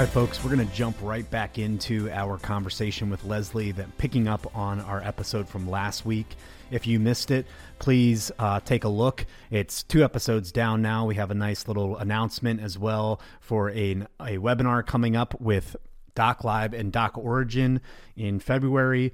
All right, folks, we're going to jump right back into our conversation with Leslie, that picking up on our episode from last week. If you missed it, please uh, take a look. It's two episodes down now. We have a nice little announcement as well for a, a webinar coming up with Doc Live and Doc Origin in February,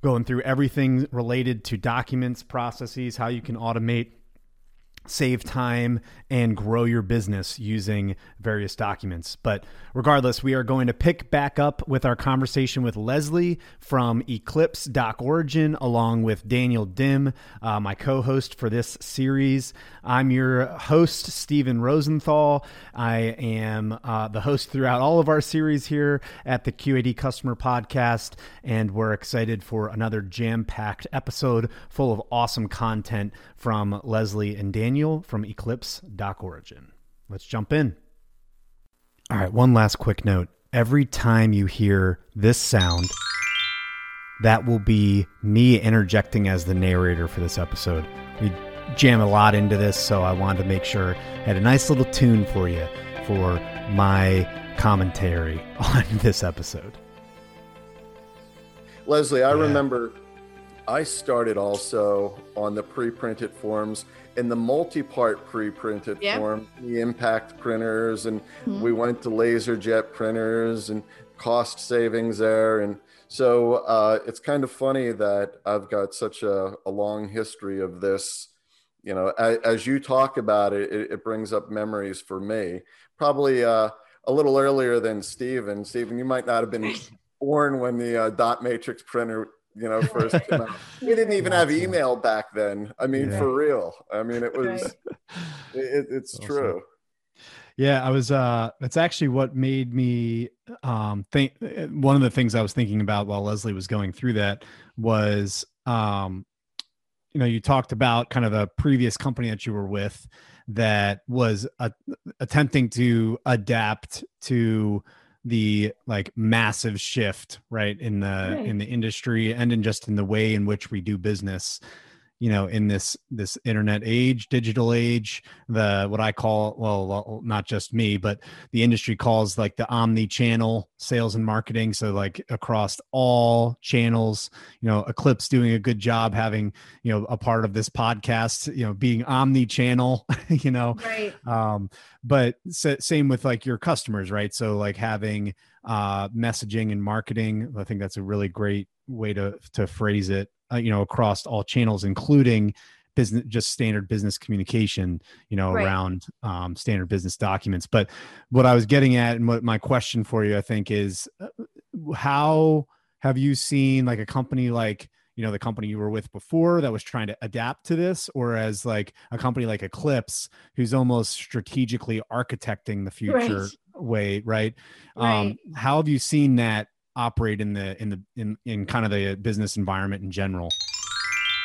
going through everything related to documents, processes, how you can automate save time and grow your business using various documents. But regardless, we are going to pick back up with our conversation with Leslie from Eclipse Doc Origin, along with Daniel Dim, uh, my co host for this series. I'm your host, Stephen Rosenthal. I am uh, the host throughout all of our series here at the QAD Customer Podcast, and we're excited for another jam packed episode full of awesome content from Leslie and Daniel. From Eclipse Doc Origin. Let's jump in. All right, one last quick note. Every time you hear this sound, that will be me interjecting as the narrator for this episode. We jam a lot into this, so I wanted to make sure I had a nice little tune for you for my commentary on this episode. Leslie, I yeah. remember I started also on the pre printed forms and the multi-part pre-printed yep. form, the impact printers, and mm-hmm. we went to laser jet printers and cost savings there. And so uh, it's kind of funny that I've got such a, a long history of this. You know, as, as you talk about it, it, it, brings up memories for me. Probably uh, a little earlier than Stephen. Stephen, you might not have been born when the uh, dot matrix printer you know, first came out. We didn't even have email back then. I mean, yeah. for real. I mean, it was, it, it's awesome. true. Yeah, I was, uh, it's actually what made me, um, think one of the things I was thinking about while Leslie was going through that was, um, you know, you talked about kind of the previous company that you were with that was uh, attempting to adapt to, the like massive shift right in the right. in the industry and in just in the way in which we do business you know in this this internet age digital age the what i call well not just me but the industry calls like the omni channel sales and marketing. So like across all channels you know eclipse doing a good job having you know a part of this podcast you know being omni channel you know right. um but same with like your customers right? So like having uh messaging and marketing i think that's a really great way to to phrase it uh, you know across all channels including business just standard business communication you know right. around um, standard business documents but what i was getting at and what my question for you i think is uh, how have you seen like a company like you know the company you were with before that was trying to adapt to this or as like a company like eclipse who's almost strategically architecting the future right. way right? right um how have you seen that operate in the in the in in kind of the business environment in general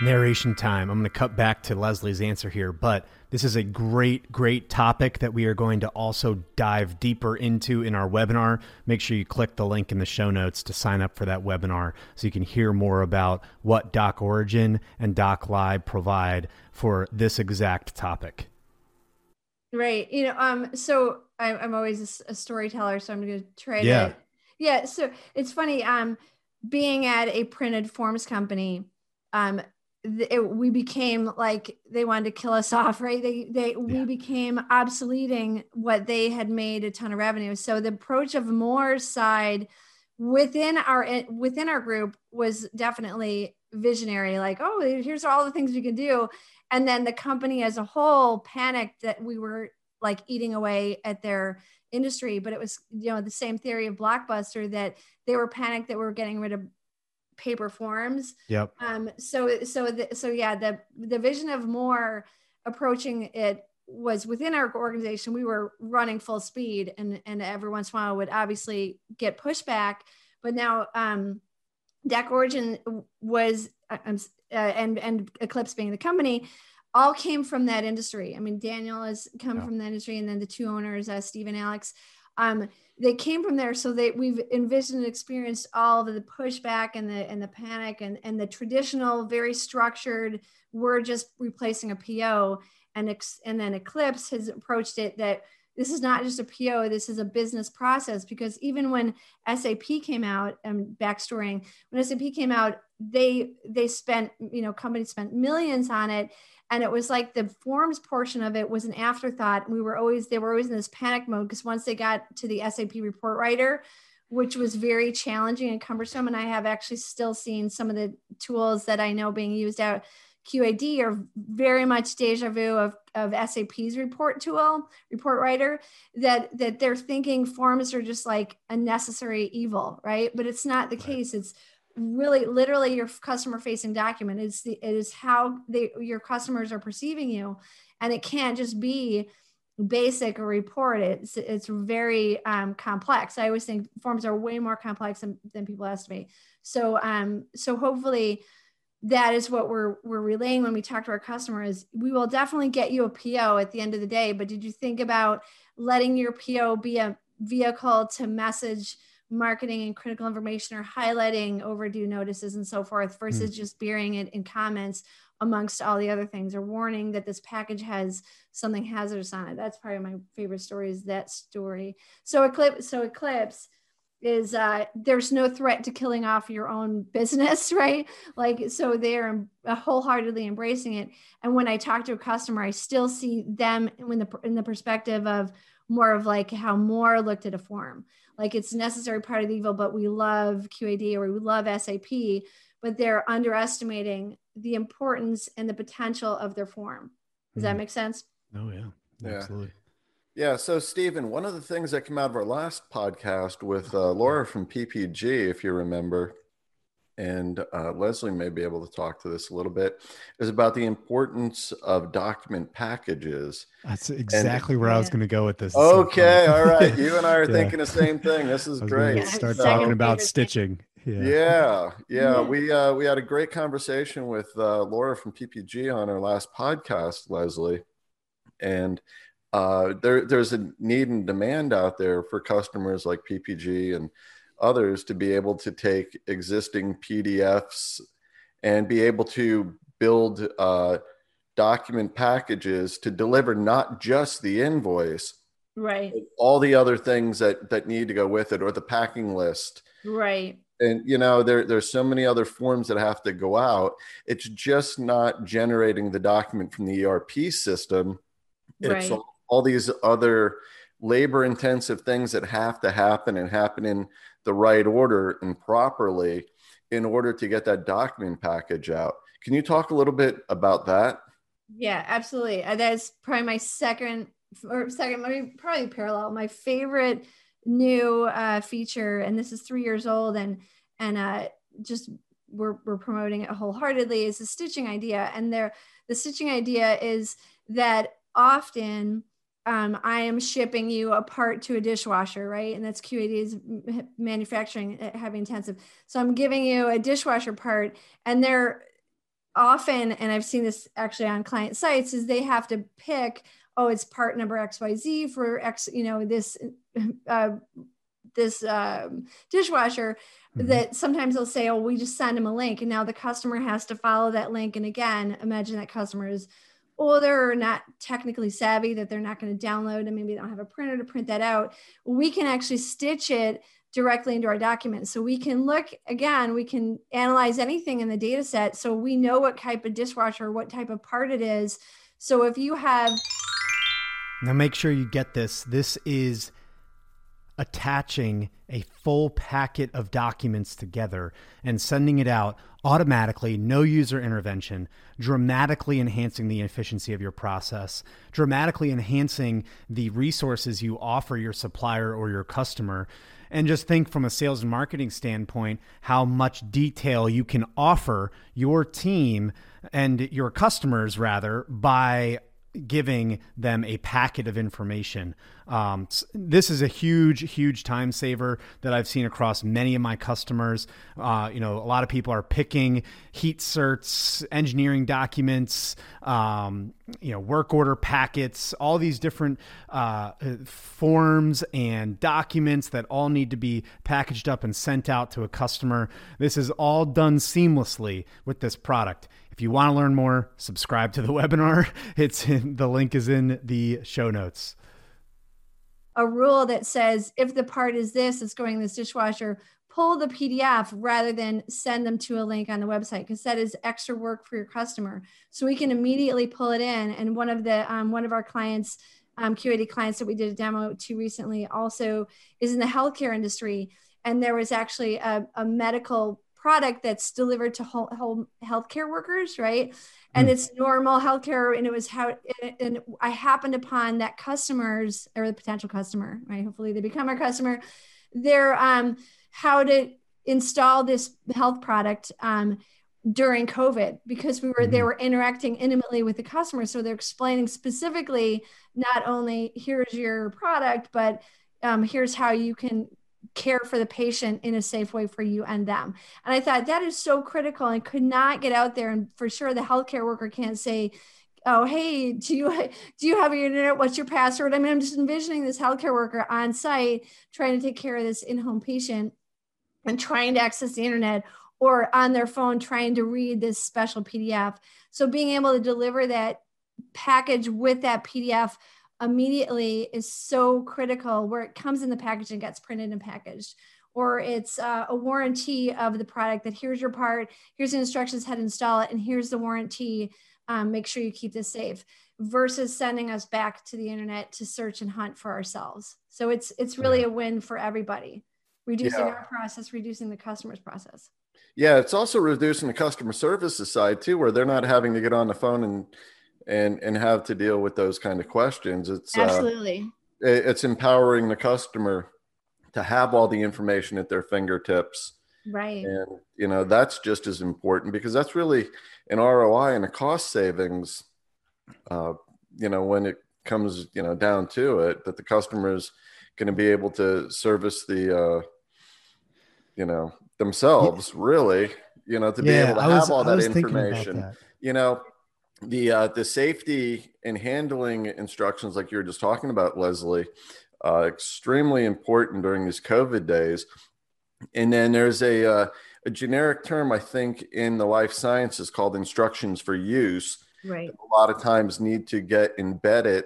narration time. I'm going to cut back to Leslie's answer here, but this is a great, great topic that we are going to also dive deeper into in our webinar. Make sure you click the link in the show notes to sign up for that webinar so you can hear more about what Doc Origin and Doc Live provide for this exact topic. Right. You know, um, so I, I'm always a, storyteller, so I'm going to try yeah. to yeah so it's funny um being at a printed forms company um it, we became like they wanted to kill us off right? They they yeah. we became obsoleting what they had made a ton of revenue. So the approach of Moore's side within our within our group was definitely visionary like oh here's all the things we can do. And then the company as a whole panicked that we were like eating away at their industry but it was you know the same theory of blockbuster that they were panicked that we were getting rid of paper forms. Yep. Um so so the, so yeah the the vision of Moore approaching it was within our organization. We were running full speed and and every once in a while would obviously get pushback but now um Doc Origin was uh, um, uh, and and Eclipse being the company all came from that industry. I mean, Daniel has come yeah. from that industry, and then the two owners, uh, Steve and Alex, um, they came from there. So they we've envisioned and experienced all of the pushback and the and the panic and and the traditional, very structured. We're just replacing a PO, and ex, and then Eclipse has approached it that this is not just a PO, this is a business process. Because even when SAP came out, and um, backstorying, when SAP came out, they they spent, you know, companies spent millions on it. And it was like the forms portion of it was an afterthought. We were always, they were always in this panic mode because once they got to the SAP report writer, which was very challenging and cumbersome. And I have actually still seen some of the tools that I know being used out QAD are very much deja vu of, of SAP's report tool, report writer, that that they're thinking forms are just like a necessary evil, right? But it's not the right. case. It's really literally your customer facing document. It's the it is how they your customers are perceiving you. And it can't just be basic or report it's it's very um, complex i always think forms are way more complex than, than people estimate so um so hopefully that is what we're we're relaying when we talk to our customers we will definitely get you a po at the end of the day but did you think about letting your po be a vehicle to message marketing and critical information or highlighting overdue notices and so forth versus mm. just burying it in comments amongst all the other things or warning that this package has something hazardous on it that's probably my favorite story is that story so eclipse so eclipse is uh, there's no threat to killing off your own business, right? Like, so they're wholeheartedly embracing it. And when I talk to a customer, I still see them in the in the perspective of more of like how Moore looked at a form, like it's necessary part of the evil, but we love QAD or we love SAP, but they're underestimating the importance and the potential of their form. Does mm. that make sense? Oh yeah, yeah. absolutely. Yeah. So, Stephen, one of the things that came out of our last podcast with uh, Laura from PPG, if you remember, and uh, Leslie may be able to talk to this a little bit, is about the importance of document packages. That's exactly and, where I was going to go with this. Okay. So all right. You and I are yeah. thinking the same thing. This is great. Start talking about stitching. Yeah. yeah. yeah, We uh, we had a great conversation with uh, Laura from PPG on our last podcast, Leslie, and uh, there, there's a need and demand out there for customers like PPG and others to be able to take existing PDFs and be able to build uh, document packages to deliver not just the invoice, right? All the other things that that need to go with it, or the packing list, right? And you know, there there's so many other forms that have to go out. It's just not generating the document from the ERP system. It's right all these other labor intensive things that have to happen and happen in the right order and properly in order to get that document package out. Can you talk a little bit about that? Yeah, absolutely. Uh, that's probably my second or second, maybe probably parallel. My favorite new uh, feature, and this is three years old, and and uh, just we're we're promoting it wholeheartedly. Is the stitching idea, and there the stitching idea is that often um, I am shipping you a part to a dishwasher, right? And that's QAD's manufacturing heavy intensive. So I'm giving you a dishwasher part, and they're often, and I've seen this actually on client sites, is they have to pick, oh, it's part number XYZ for X, you know, this uh, this um, dishwasher. Mm-hmm. That sometimes they'll say, oh, we just send them a link, and now the customer has to follow that link. And again, imagine that customer is or they're not technically savvy that they're not going to download and maybe they don't have a printer to print that out, we can actually stitch it directly into our document. So we can look again, we can analyze anything in the data set. So we know what type of dishwasher, what type of part it is. So if you have. Now make sure you get this. This is attaching a full packet of documents together and sending it out automatically, no user intervention, dramatically enhancing the efficiency of your process, dramatically enhancing the resources you offer your supplier or your customer. And just think from a sales and marketing standpoint how much detail you can offer your team and your customers, rather, by giving them a packet of information. Um, this is a huge, huge time saver that I've seen across many of my customers. Uh, you know, a lot of people are picking heat certs, engineering documents, um, you know, work order packets, all these different uh, forms and documents that all need to be packaged up and sent out to a customer. This is all done seamlessly with this product. If you want to learn more, subscribe to the webinar. It's in, the link is in the show notes. a rule that says if the part is this, it's going in this dishwasher, pull the PDF rather than send them to a link on the website because that is extra work for your customer. So we can immediately pull it in. And one of the um, one of our clients, um, QAD clients that we did a demo to recently, also is in the healthcare industry, and there was actually a, a medical product that's delivered to whole, whole healthcare workers, right? And mm. it's normal healthcare, and it was how. And I happened upon that customers or the potential customer, right? Hopefully, they become our customer. They're um how to install this health product um, during COVID because we were mm-hmm. they were interacting intimately with the customer. So they're explaining specifically not only here's your product, but um, here's how you can care for the patient in a safe way for you and them. And I thought that is so critical and could not get out there. And for sure, the healthcare worker can't say, oh hey do you do you have your internet what's your password i mean i'm just envisioning this healthcare worker on site trying to take care of this in-home patient and trying to access the internet or on their phone trying to read this special PDF. So being able to deliver that package with that PDF immediately is so critical where it comes in the package and gets printed and packaged or it's uh, a warranty of the product that here's your part here's the instructions how to install it and here's the warranty um, make sure you keep this safe versus sending us back to the internet to search and hunt for ourselves so it's it's really a win for everybody reducing yeah. our process, reducing the customer's process. Yeah, it's also reducing the customer services side too, where they're not having to get on the phone and and and have to deal with those kind of questions. It's uh, absolutely uh, it's empowering the customer to have all the information at their fingertips. Right. And you know, that's just as important because that's really an ROI and a cost savings. Uh, you know, when it comes, you know, down to it, that the customer is going to be able to service the uh, you know themselves really you know to be able to have was, all that information that. you know the uh, the safety and handling instructions like you were just talking about leslie uh, extremely important during these covid days and then there's a uh, a generic term i think in the life sciences called instructions for use right a lot of times need to get embedded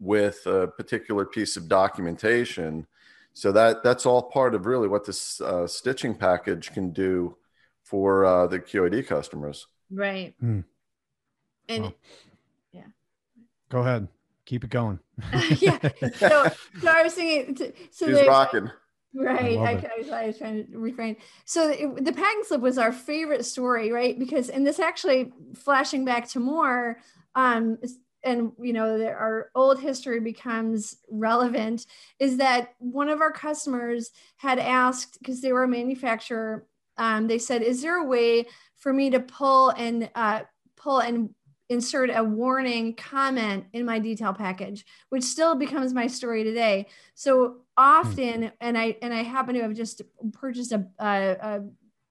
with a particular piece of documentation so that that's all part of really what this uh, stitching package can do for uh, the QAD customers. Right. Mm. And well, yeah. Go ahead. Keep it going. yeah. So, so I was thinking. So She's rocking. Right. I, I, I, was trying to refrain. So it, the packing slip was our favorite story, right? Because, and this actually flashing back to Moore, um, and you know that our old history becomes relevant is that one of our customers had asked because they were a manufacturer um, they said is there a way for me to pull and uh, pull and insert a warning comment in my detail package which still becomes my story today so often mm-hmm. and i and i happen to have just purchased a, a, a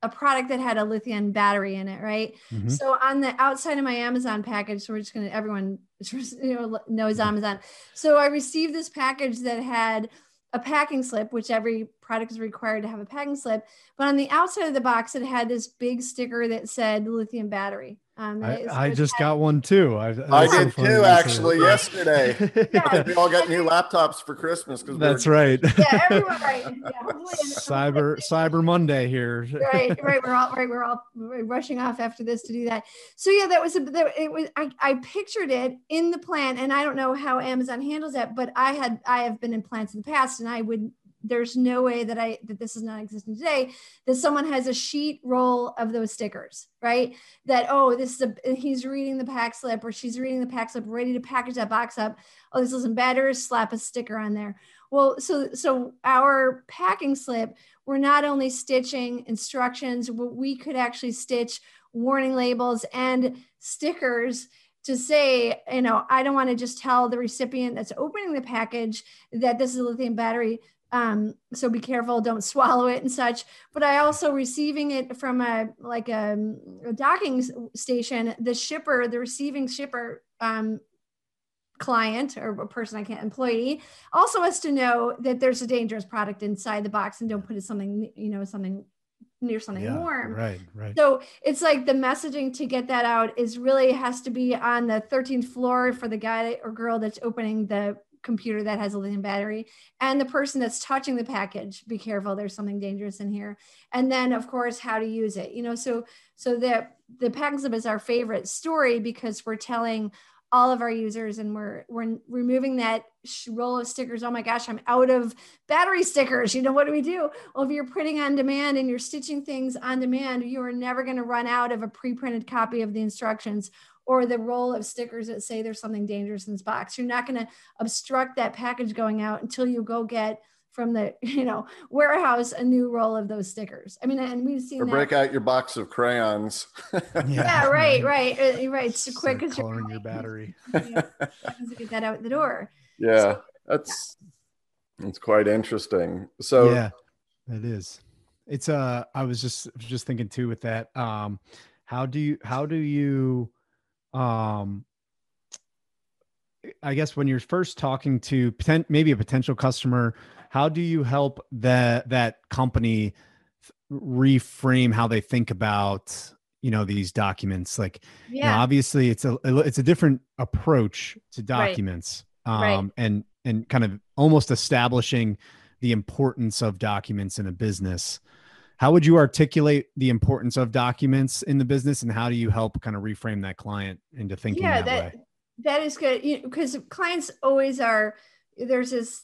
a product that had a lithium battery in it, right? Mm-hmm. So on the outside of my Amazon package, so we're just gonna everyone you know knows mm-hmm. Amazon. So I received this package that had a packing slip, which every product is required to have a packing slip. But on the outside of the box, it had this big sticker that said lithium battery. Um, I, I just got one too. I, I did so too, actually, yesterday. yeah. We all got new laptops for Christmas because that's we right. Yeah, everyone right. Yeah, Cyber Cyber Monday here. right, right. We're all right. We're all rushing off after this to do that. So yeah, that was a. That, it was. I, I pictured it in the plant, and I don't know how Amazon handles that, but I had I have been in plants in the past, and I would there's no way that I that this is not existing today that someone has a sheet roll of those stickers, right? That oh, this is a he's reading the pack slip or she's reading the pack slip, ready to package that box up. Oh, this isn't better. Slap a sticker on there. Well, so so our packing slip, we're not only stitching instructions, we could actually stitch warning labels and stickers to say, you know, I don't want to just tell the recipient that's opening the package that this is a lithium battery. Um, so be careful, don't swallow it and such. But I also receiving it from a like a, a docking station, the shipper, the receiving shipper um, client or a person I can't employee also has to know that there's a dangerous product inside the box and don't put it something, you know, something near something yeah, warm. Right, right. So it's like the messaging to get that out is really has to be on the 13th floor for the guy or girl that's opening the computer that has a lithium battery and the person that's touching the package be careful there's something dangerous in here. And then of course how to use it you know so so that the pack is our favorite story because we're telling all of our users and we're we're removing that roll of stickers. Oh my gosh i'm out of battery stickers. You know what do we do? Well if you're printing on demand and you're stitching things on demand you are never going to run out of a pre-printed copy of the instructions or the roll of stickers that say there's something dangerous in this box you're not going to obstruct that package going out until you go get from the you know warehouse a new roll of those stickers. I mean, and we've seen or that. break out your box of crayons. yeah. yeah, right, right, uh, right. It's so quick as coloring your battery. to get that out the door. Yeah, so, that's that's quite interesting. So yeah, it is. It's uh, I was just just thinking too with that. Um, how do you how do you um I guess when you're first talking to potent, maybe a potential customer how do you help that that company reframe how they think about you know these documents like yeah. you know, obviously it's a it's a different approach to documents right. um right. and and kind of almost establishing the importance of documents in a business how would you articulate the importance of documents in the business and how do you help kind of reframe that client into thinking yeah, that, that way that is good because you know, clients always are there's this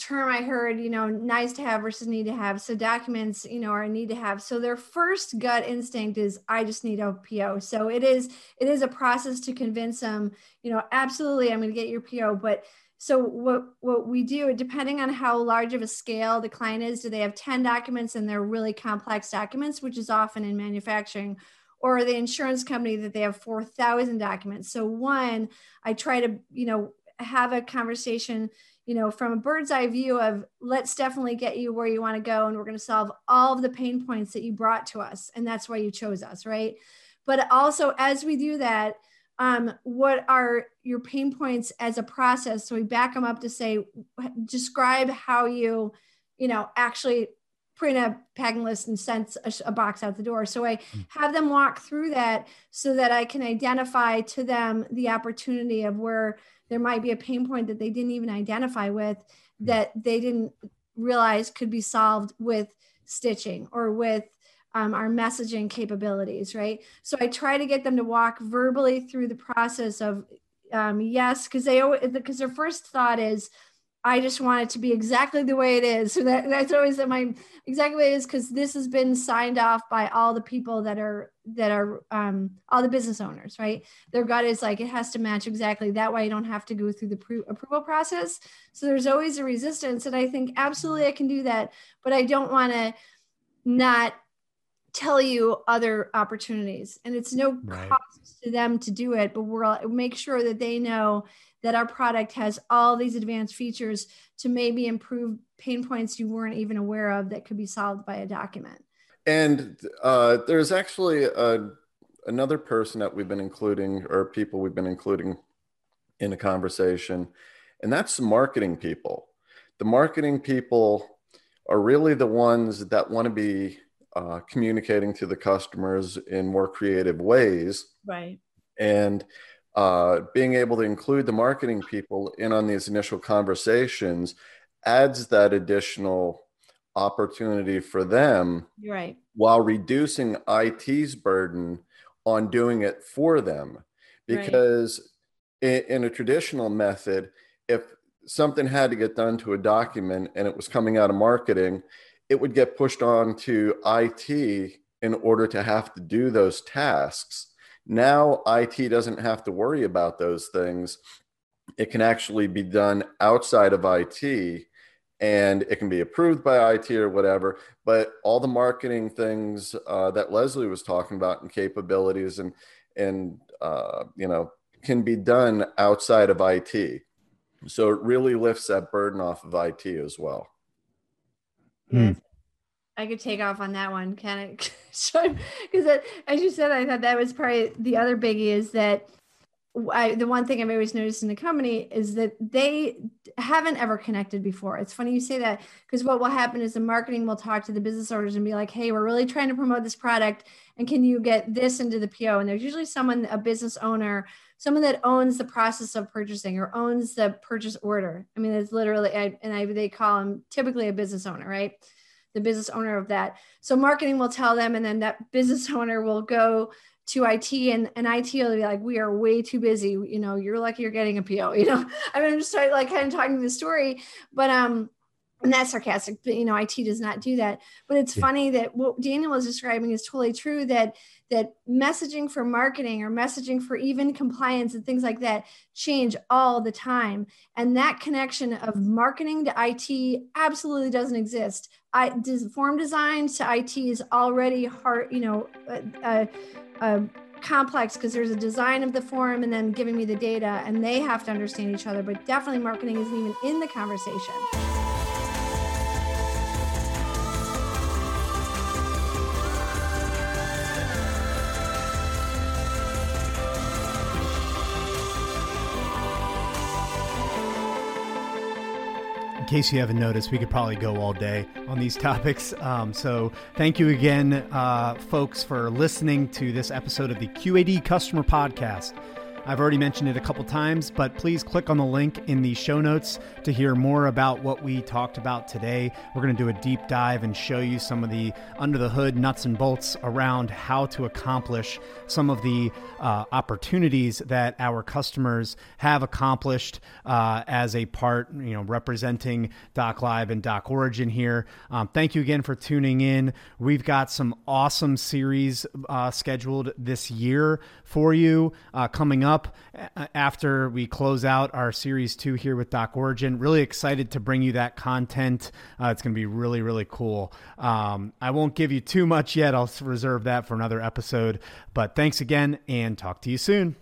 term I heard, you know, nice to have versus need to have. So documents, you know, are need to have. So their first gut instinct is I just need a PO. So it is it is a process to convince them, you know, absolutely I'm going to get your PO, but so what what we do depending on how large of a scale the client is, do they have 10 documents and they're really complex documents, which is often in manufacturing or the insurance company that they have 4,000 documents. So one, I try to, you know, have a conversation you know, from a bird's eye view of let's definitely get you where you want to go and we're going to solve all of the pain points that you brought to us. And that's why you chose us, right? But also, as we do that, um, what are your pain points as a process? So we back them up to say, describe how you, you know, actually print a packing list and send a, a, box out the door. So I hmm. have them walk through that so that I can identify to them the opportunity of where there might be a pain point that they didn't even identify with hmm. that they didn't realize could be solved with stitching or with um, our messaging capabilities, right? So I try to get them to walk verbally through the process of um, yes, because they because their first thought is, I just want it to be exactly the way it is. So that, that's always my exactly way it is because this has been signed off by all the people that are that are um, all the business owners, right? Their gut is like it has to match exactly. That way, you don't have to go through the approval process. So there's always a resistance, and I think absolutely I can do that, but I don't want to not tell you other opportunities, and it's no right. cost to them to do it, but we'll make sure that they know that our product has all these advanced features to maybe improve pain points you weren't even aware of that could be solved by a document. And uh, there's actually a, another person that we've been including, or people we've been including in a conversation, and that's marketing people. The marketing people are really the ones that want to be uh, communicating to the customers in more creative ways. Right. And uh, being able to include the marketing people in on these initial conversations adds that additional opportunity for them right while reducing it's burden on doing it for them because right. in, in a traditional method if something had to get done to a document and it was coming out of marketing it would get pushed on to it in order to have to do those tasks now, IT doesn't have to worry about those things. It can actually be done outside of IT and it can be approved by IT or whatever. But all the marketing things uh, that Leslie was talking about and capabilities and, and uh, you know, can be done outside of IT. So it really lifts that burden off of IT as well. Hmm. I could take off on that one, can it? Because as you said, I thought that was probably the other biggie is that I, the one thing I've always noticed in the company is that they haven't ever connected before. It's funny you say that because what will happen is the marketing will talk to the business owners and be like, "Hey, we're really trying to promote this product, and can you get this into the PO?" And there's usually someone, a business owner, someone that owns the process of purchasing or owns the purchase order. I mean, it's literally, I, and I, they call them typically a business owner, right? The business owner of that. So marketing will tell them, and then that business owner will go to IT and, and IT will be like, we are way too busy. You know, you're lucky you're getting a PO, you know, I mean, I'm just like kind of talking the story, but, um, and that's sarcastic, but you know, IT does not do that. But it's yeah. funny that what Daniel was describing is totally true that that messaging for marketing or messaging for even compliance and things like that change all the time. And that connection of marketing to IT absolutely doesn't exist. I form design to IT is already hard, you know, uh, uh, complex because there's a design of the form and then giving me the data and they have to understand each other but definitely marketing isn't even in the conversation in case you haven't noticed, we could probably go all day on these topics. Um, so, thank you again, uh, folks, for listening to this episode of the QAD Customer Podcast. I've already mentioned it a couple times, but please click on the link in the show notes to hear more about what we talked about today. We're going to do a deep dive and show you some of the under the hood nuts and bolts around how to accomplish some of the uh, opportunities that our customers have accomplished uh, as a part, you know, representing Doc Live and Doc Origin here. Um, thank you again for tuning in. We've got some awesome series uh, scheduled this year for you uh, coming up up after we close out our series two here with Doc Origin. Really excited to bring you that content. Uh, it's going to be really, really cool. Um, I won't give you too much yet. I'll reserve that for another episode. But thanks again and talk to you soon.